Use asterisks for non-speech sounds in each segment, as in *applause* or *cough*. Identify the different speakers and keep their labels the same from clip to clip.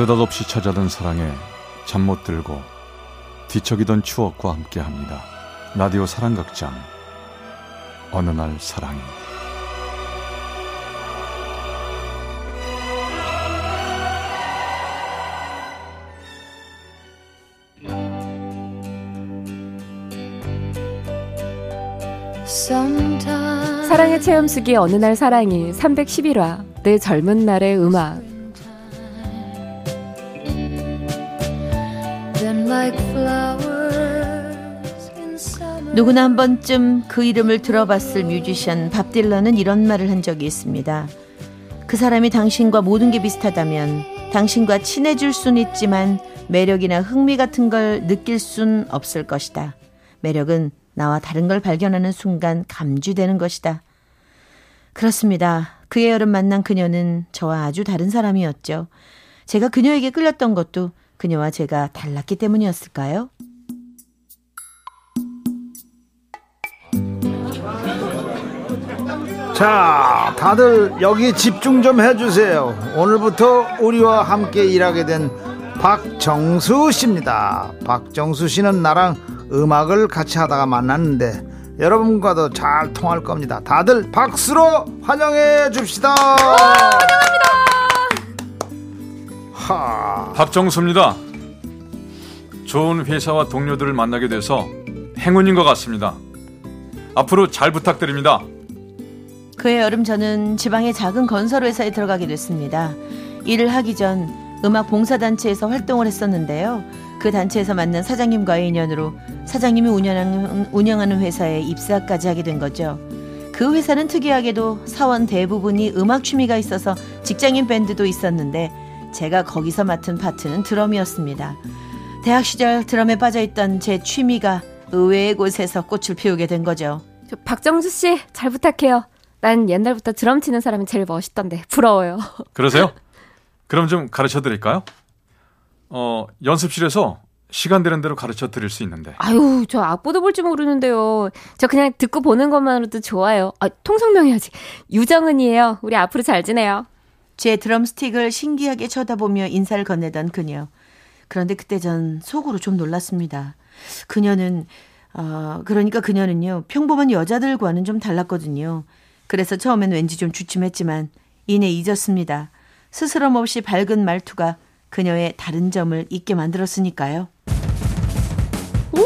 Speaker 1: 느닷없이 찾아든 사랑에 잠 못 들고 뒤척이던 추억과 함께합니다. 라디오 사랑극장. 어느 날 사랑이.
Speaker 2: 사랑의 체험수기 어느 날 사랑이 311화 내 젊은 날의 음악
Speaker 3: 누구나 한 번쯤 그 이름을 들어봤을 뮤지션 밥 딜런은 이런 말을 한 적이 있습니다. 그 사람이 당신과 모든 게 비슷하다면 당신과 친해질 순 있지만 매력이나 흥미 같은 걸 느낄 순 없을 것이다. 매력은 나와 다른 걸 발견하는 순간 감주되는 것이다. 그렇습니다. 그의 여름 만난 그녀는 저와 아주 다른 사람이었죠. 제가 그녀에게 끌렸던 것도 그녀와 제가 달랐기 때문이었을까요?
Speaker 4: 자, 다들 여기 집중 좀 해주세요. 오늘부터 우리와 함께 일하게 된 박정수 씨입니다. 박정수 씨는 나랑 음악을 같이 하다가 만났는데 여러분과도 잘 통할 겁니다. 다들 박수로 환영해 줍시다.
Speaker 2: 환영합니다.
Speaker 1: 하. 박정수입니다. 좋은 회사와 동료들을 만나게 돼서 행운인 것 같습니다. 앞으로 잘 부탁드립니다.
Speaker 3: 그해 여름 저는 지방의 작은 건설 회사에 들어가게 됐습니다. 일을 하기 전 음악 봉사단체에서 활동을 했었는데요. 그 단체에서 만난 사장님과의 인연으로 사장님이 운영하는, 운영하는 회사에 입사까지 하게 된 거죠. 그 회사는 특이하게도 사원 대부분이 음악 취미가 있어서 직장인 밴드도 있었는데 제가 거기서 맡은 파트는 드럼이었습니다. 대학 시절 드럼에 빠져있던 제 취미가 의외의 곳에서 꽃을 피우게 된 거죠.
Speaker 2: 박정수 씨, 잘 부탁해요. 난 옛날부터 드럼 치는 사람이 제일 멋있던데 부러워요. *laughs*
Speaker 1: 그러세요? 그럼 좀 가르쳐 드릴까요? 어, 연습실에서 시간 되는 대로 가르쳐 드릴 수 있는데.
Speaker 2: 아유, 저 악보도 볼줄 모르는데요. 저 그냥 듣고 보는 것만으로도 좋아요. 아, 통성명 해야지. 유정은이에요. 우리 앞으로 잘 지내요.
Speaker 3: 제 드럼 스틱을 신기하게 쳐다보며 인사를 건네던 그녀. 그런데 그때 전 속으로 좀 놀랐습니다. 그녀는 어, 그러니까 그녀는요. 평범한 여자들과는 좀 달랐거든요. 그래서 처음엔 왠지 좀 주춤했지만 이내 잊었습니다. 스스럼 없이 밝은 말투가 그녀의 다른 점을 잊게 만들었으니까요.
Speaker 2: 오!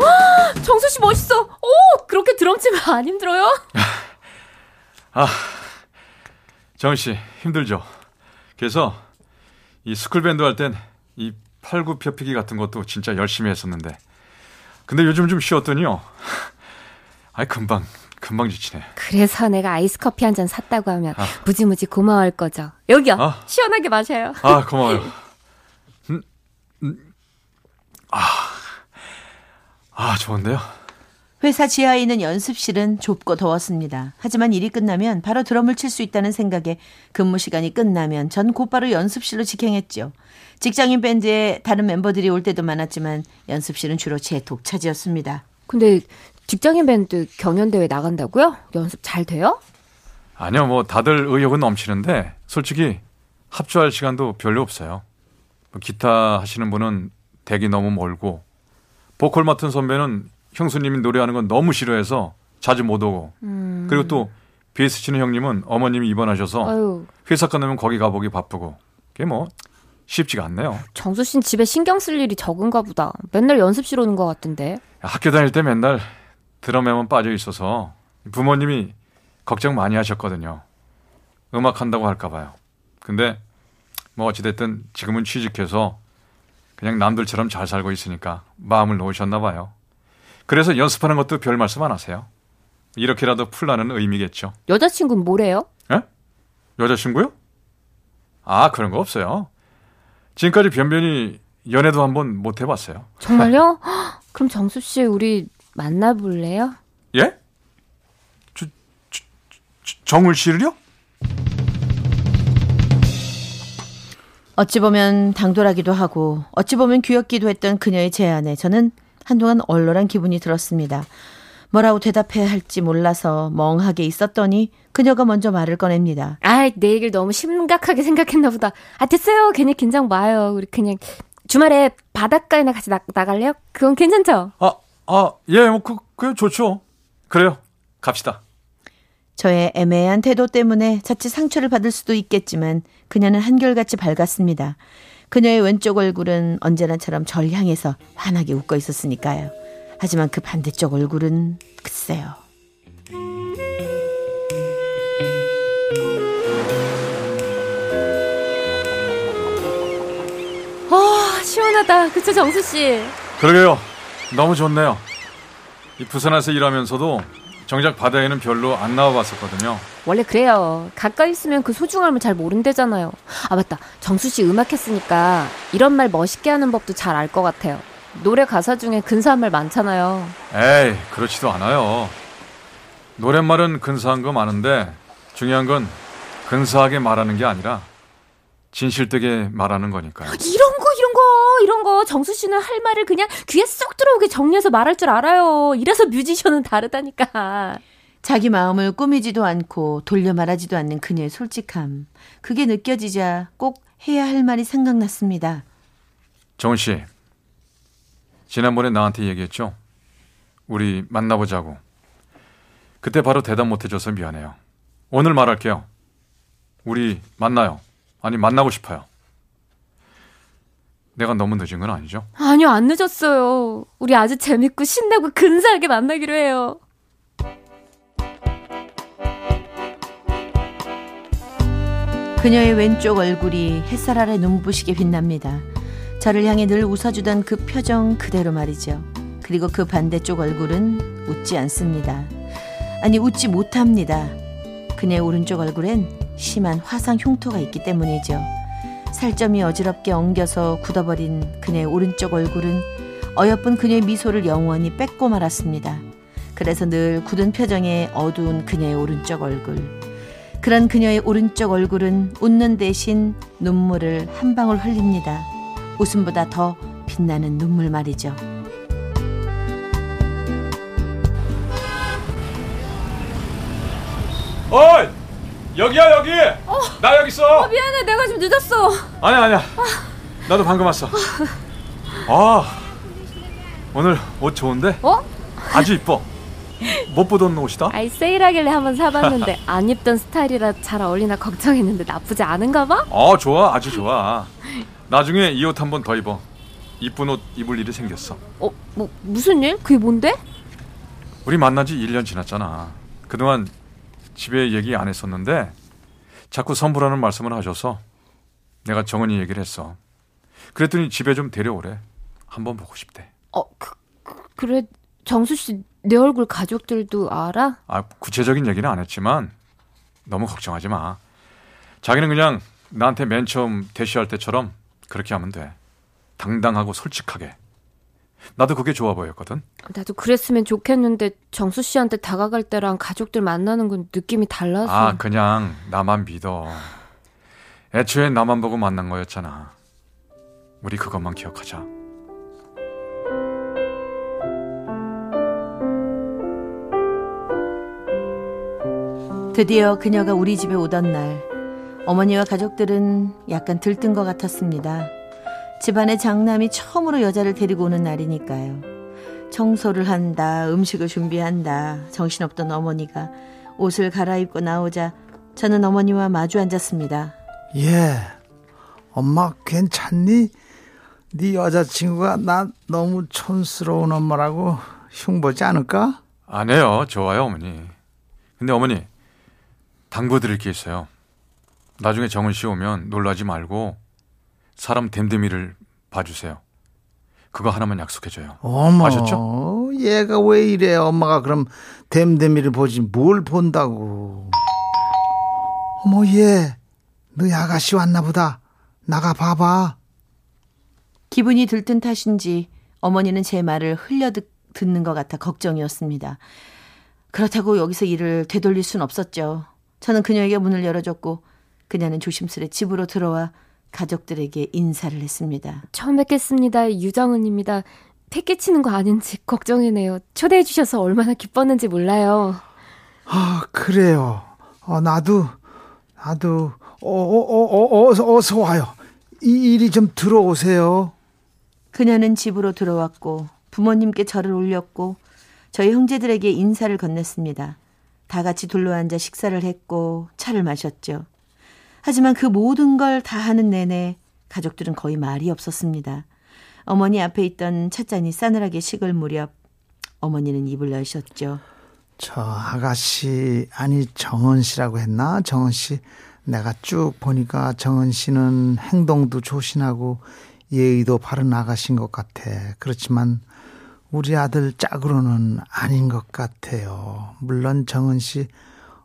Speaker 2: 와, 정수 씨 멋있어. 오, 그렇게 드럼 치면 안 힘들어요?
Speaker 1: 아, 정은 씨 힘들죠. 그래서 이 school 밴드 할 땐 이 팔굽혀펴기 같은 것도 진짜 열심히 했었는데, 근데 요즘 좀 쉬었더니요. *laughs* 아이 금방 금방 지치네.
Speaker 2: 그래서 내가 아이스 커피 한 잔 샀다고 하면 아. 무지무지 고마울 거죠. 여기요. 아. 시원하게 마셔요.
Speaker 1: 아, 고마워요. 음, 음, 아, 아, 좋은데요?
Speaker 3: 회사 지하에 있는 연습실은 좁고 더웠습니다. 하지만 일이 끝나면 바로 드럼을 칠 수 있다는 생각에 근무 시간이 끝나면 전 곧바로 연습실로 직행했죠. 직장인 밴드에 다른 멤버들이 올 때도 많았지만 연습실은 주로 제 독차지였습니다.
Speaker 2: 근데 직장인 밴드 경연대회 나간다고요? 연습 잘 돼요?
Speaker 1: 아니요, 뭐 다들 의욕은 넘치는데 솔직히 합주할 시간도 별로 없어요. 뭐 기타 하시는 분은 댁이 너무 멀고 보컬 맡은 선배는 형수님이 노래하는 건 너무 싫어해서 자주 못 오고 음. 그리고 또 베이스 치는 형님은 어머님이 입원하셔서 아유. 회사 끝나면 거기 가보기 바쁘고 그게 뭐 쉽지가 않네요.
Speaker 2: 정수 씨는 집에 신경 쓸 일이 적은가 보다. 맨날 연습실 오는 것 같은데.
Speaker 1: 학교 다닐 때 맨날 드럼에만 빠져 있어서 부모님이 걱정 많이 하셨거든요. 음악 한다고 할까 봐요. 근데 뭐 어찌됐든 지금은 취직해서 그냥 남들처럼 잘 살고 있으니까 마음을 놓으셨나 봐요. 그래서 연습하는 것도 별 말씀 안 하세요. 이렇게라도 풀라는 의미겠죠.
Speaker 2: 여자친구는 뭐래요?
Speaker 1: 예? 여자친구요? 아, 그런 거 없어요. 지금까지 변변히 연애도 한번 못 해봤어요.
Speaker 2: 정말요? *gasps* 그럼 정수 씨, 우리 만나볼래요?
Speaker 1: 예? 저, 저, 저, 정울 씨를요?
Speaker 3: 어찌 보면 당돌하기도 하고 어찌 보면 귀엽기도 했던 그녀의 제안에 저는 한동안 얼얼한 기분이 들었습니다. 뭐라고 대답해야 할지 몰라서 멍하게 있었더니 그녀가 먼저 말을 꺼냅니다.
Speaker 2: 아, 내 얘기를 너무 심각하게 생각했나 보다. 아, 됐어요. 괜히 긴장 마요. 우리 그냥 주말에 바닷가에나 같이 나, 나갈래요? 그건 괜찮죠?
Speaker 1: 아, 아, 예, 뭐, 그, 그, 좋죠. 그래요. 갑시다.
Speaker 3: 저의 애매한 태도 때문에 자칫 상처를 받을 수도 있겠지만 그녀는 한결같이 밝았습니다. 그녀의 왼쪽 얼굴은 언제나처럼 절 향해서 환하게 웃고 있었으니까요. 하지만 그 반대쪽 얼굴은 글쎄요.
Speaker 2: 아, 시원하다. 그쵸, 정수 씨?
Speaker 1: 그러게요. 너무 좋네요. 이 부산에서 일하면서도 정작 바다에는 별로 안 나와봤었거든요.
Speaker 2: 원래 그래요. 가까이 있으면 그 소중함을 잘 모른대잖아요. 아, 맞다. 정수 씨 음악 했으니까 이런 말 멋있게 하는 법도 잘 알 것 같아요. 노래 가사 중에 근사한 말 많잖아요.
Speaker 1: 에이, 그렇지도 않아요. 노랫말은 근사한 거 많은데 중요한 건 근사하게 말하는 게 아니라 진실되게 말하는 거니까요.
Speaker 2: 이런 거, 이런 거, 이런 거. 정수 씨는 할 말을 그냥 귀에 쏙 들어오게 정리해서 말할 줄 알아요. 이래서 뮤지션은 다르다니까.
Speaker 3: 자기 마음을 꾸미지도 않고 돌려 말하지도 않는 그녀의 솔직함. 그게 느껴지자 꼭 해야 할 말이 생각났습니다.
Speaker 1: 정은 씨, 지난번에 나한테 얘기했죠? 우리 만나보자고. 그때 바로 대답 못해줘서 미안해요. 오늘 말할게요. 우리 만나요. 아니, 만나고 싶어요. 내가 너무 늦은 건 아니죠?
Speaker 2: 아니요, 안 늦었어요. 우리 아주 재밌고 신나고 근사하게 만나기로 해요.
Speaker 3: 그녀의 왼쪽 얼굴이 햇살 아래 눈부시게 빛납니다. 저를 향해 늘 웃어주던 그 표정 그대로 말이죠. 그리고 그 반대쪽 얼굴은 웃지 않습니다. 아니, 웃지 못합니다. 그녀의 오른쪽 얼굴엔 심한 화상 흉터가 있기 때문이죠. 살점이 어지럽게 엉겨서 굳어버린 그녀의 오른쪽 얼굴은 어여쁜 그녀의 미소를 영원히 뺏고 말았습니다. 그래서 늘 굳은 표정의 어두운 그녀의 오른쪽 얼굴. 그런 그녀의 오른쪽 얼굴은 웃는 대신 눈물을 한 방울 흘립니다. 웃음보다 더 빛나는 눈물 말이죠.
Speaker 1: 어이! 여기야, 여기! 나 여기 있어!
Speaker 2: 미안해, 내가 좀 늦었어.
Speaker 1: 아니야, 아니야. 나도 방금 왔어. 아, 오늘 옷 좋은데?
Speaker 2: 어?
Speaker 1: 아주 이뻐. 못 보던 옷이다?
Speaker 2: 아이, 세일하길래 한번 사봤는데 *laughs* 안 입던 스타일이라 잘 어울리나 걱정했는데 나쁘지 않은가 봐?
Speaker 1: 어, 좋아. 아주 좋아. 나중에 이 옷 한 번 더 입어. 이쁜 옷 입을 일이 생겼어.
Speaker 2: 어, 뭐, 무슨 일? 그게 뭔데?
Speaker 1: 우리 만난 지 1년 지났잖아. 그동안 집에 얘기 안 했었는데 자꾸 선불하는 말씀을 하셔서 내가 정은이 얘기를 했어. 그랬더니 집에 좀 데려오래. 한번 보고 싶대.
Speaker 2: 어, 그, 그, 그래. 정수 씨, 내 얼굴 가족들도 알아?
Speaker 1: 아, 구체적인 얘기는 안 했지만 너무 걱정하지 마. 자기는 그냥 나한테 맨 처음 대시할 때처럼 그렇게 하면 돼. 당당하고 솔직하게. 나도 그게 좋아 보였거든.
Speaker 2: 나도 그랬으면 좋겠는데 정수 씨한테 다가갈 때랑 가족들 만나는 건 느낌이 달라서.
Speaker 1: 아, 그냥 나만 믿어. 애초에 나만 보고 만난 거였잖아. 우리 그것만 기억하자.
Speaker 3: 드디어 그녀가 우리 집에 오던 날, 어머니와 가족들은 약간 들뜬 것 같았습니다. 집안의 장남이 처음으로 여자를 데리고 오는 날이니까요. 청소를 한다, 음식을 준비한다, 정신없던 어머니가 옷을 갈아입고 나오자 저는 어머니와 마주 앉았습니다.
Speaker 4: 예. 엄마 괜찮니? 네 여자친구가 나 너무 촌스러운 엄마라고 흉보지 않을까?
Speaker 1: 안 해요. 좋아요, 어머니. 근데 어머니, 당부드릴 게 있어요. 나중에 정은 씨 오면 놀라지 말고 사람 댐댐이를 봐주세요. 그거 하나만 약속해줘요.
Speaker 4: 어머,
Speaker 1: 아셨죠?
Speaker 4: 얘가 왜 이래? 엄마가 그럼 댐댐이를 보지 뭘 본다고? 어머, 얘, 너희 아가씨 왔나 보다. 나가 봐봐.
Speaker 3: 기분이 들뜬 탓인지 어머니는 제 말을 흘려 듣, 듣는 것 같아 걱정이었습니다. 그렇다고 여기서 일을 되돌릴 순 없었죠. 저는 그녀에게 문을 열어줬고 그녀는 조심스레 집으로 들어와 가족들에게 인사를 했습니다.
Speaker 2: 처음 뵙겠습니다. 유정은입니다. 택기 치는 거 아닌지 걱정이네요. 초대해 주셔서 얼마나 기뻤는지 몰라요.
Speaker 4: 아, 그래요. 어, 나도, 나도, 어, 어, 어, 어, 어서, 어서 와요. 이 일이 좀 들어오세요.
Speaker 3: 그녀는 집으로 들어왔고 부모님께 절을 올렸고 저희 형제들에게 인사를 건넸습니다. 다 같이 둘러앉아 식사를 했고 차를 마셨죠. 하지만 그 모든 걸 다 하는 내내 가족들은 거의 말이 없었습니다. 어머니 앞에 있던 찻잔이 싸늘하게 식을 무렵 어머니는 입을 여셨죠.
Speaker 4: 저 아가씨, 아니 정은 씨라고 했나? 정은 씨. 내가 쭉 보니까 정은 씨는 행동도 조신하고 예의도 바른 아가씨인 것 같아. 그렇지만 우리 아들 짝으로는 아닌 것 같아요. 물론 정은 씨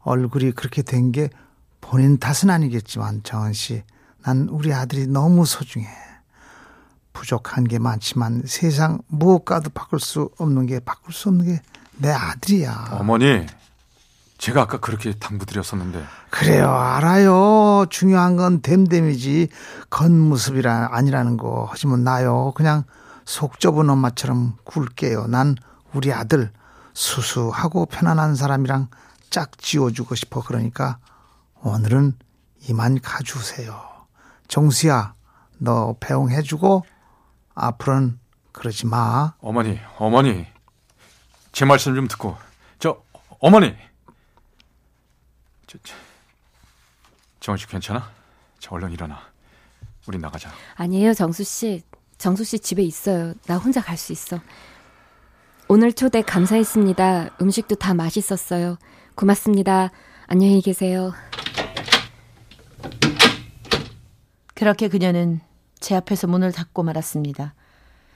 Speaker 4: 얼굴이 그렇게 된 게 본인 탓은 아니겠지만 정은 씨, 난 우리 아들이 너무 소중해. 부족한 게 많지만 세상 무엇과도 바꿀 수 없는 게 바꿀 수 없는 게 내 아들이야.
Speaker 1: 어머니, 제가 아까 그렇게 당부드렸었는데.
Speaker 4: 그래요, 알아요. 중요한 건 됨됨이지 겉모습이라 아니라는 거. 하지만 나요, 그냥 속 좁은 엄마처럼 굴게요. 난 우리 아들 수수하고 편안한 사람이랑 짝 지워주고 싶어. 그러니까 오늘은 이만 가주세요. 정수야, 너 배웅해주고 앞으로는 그러지 마.
Speaker 1: 어머니, 어머니. 제 말씀 좀 듣고. 저, 어머니! 저, 저, 정원 씨 괜찮아? 저 얼른 일어나. 우리 나가자.
Speaker 2: 아니에요, 정수 씨. 정수 씨 집에 있어요. 나 혼자 갈 수 있어. 오늘 초대 감사했습니다. 음식도 다 맛있었어요. 고맙습니다. 안녕히 계세요.
Speaker 3: 그렇게 그녀는 제 앞에서 문을 닫고 말았습니다.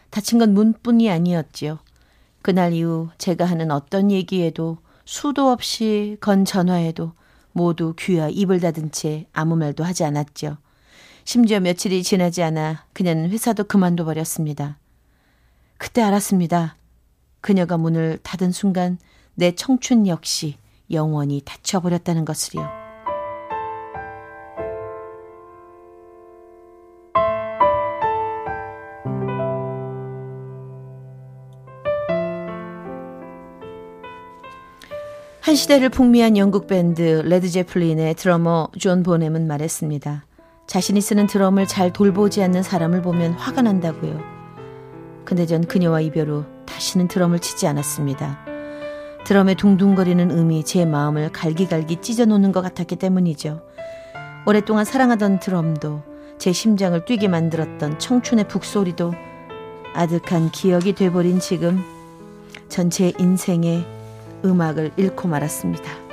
Speaker 3: 다친 건 문뿐이 아니었지요. 그날 이후 제가 하는 어떤 얘기에도 수도 없이 건 전화에도 모두 귀와 입을 닫은 채 아무 말도 하지 않았죠. 심지어 며칠이 지나지 않아 그녀는 회사도 그만둬 버렸습니다. 그때 알았습니다. 그녀가 문을 닫은 순간 내 청춘 역시 영원히 닫혀버렸다는 것을요. 한 시대를 풍미한 영국 밴드 레드 제플린의 드러머 존 보넴은 말했습니다. 자신이 쓰는 드럼을 잘 돌보지 않는 사람을 보면 화가 난다고요. 근데 전 그녀와 이별 후 다시는 드럼을 치지 않았습니다. 드럼의 둥둥거리는 음이 제 마음을 갈기갈기 찢어놓는 것 같았기 때문이죠. 오랫동안 사랑하던 드럼도 제 심장을 뛰게 만들었던 청춘의 북소리도 아득한 기억이 돼버린 지금 전체 인생의 음악을 잃고 말았습니다.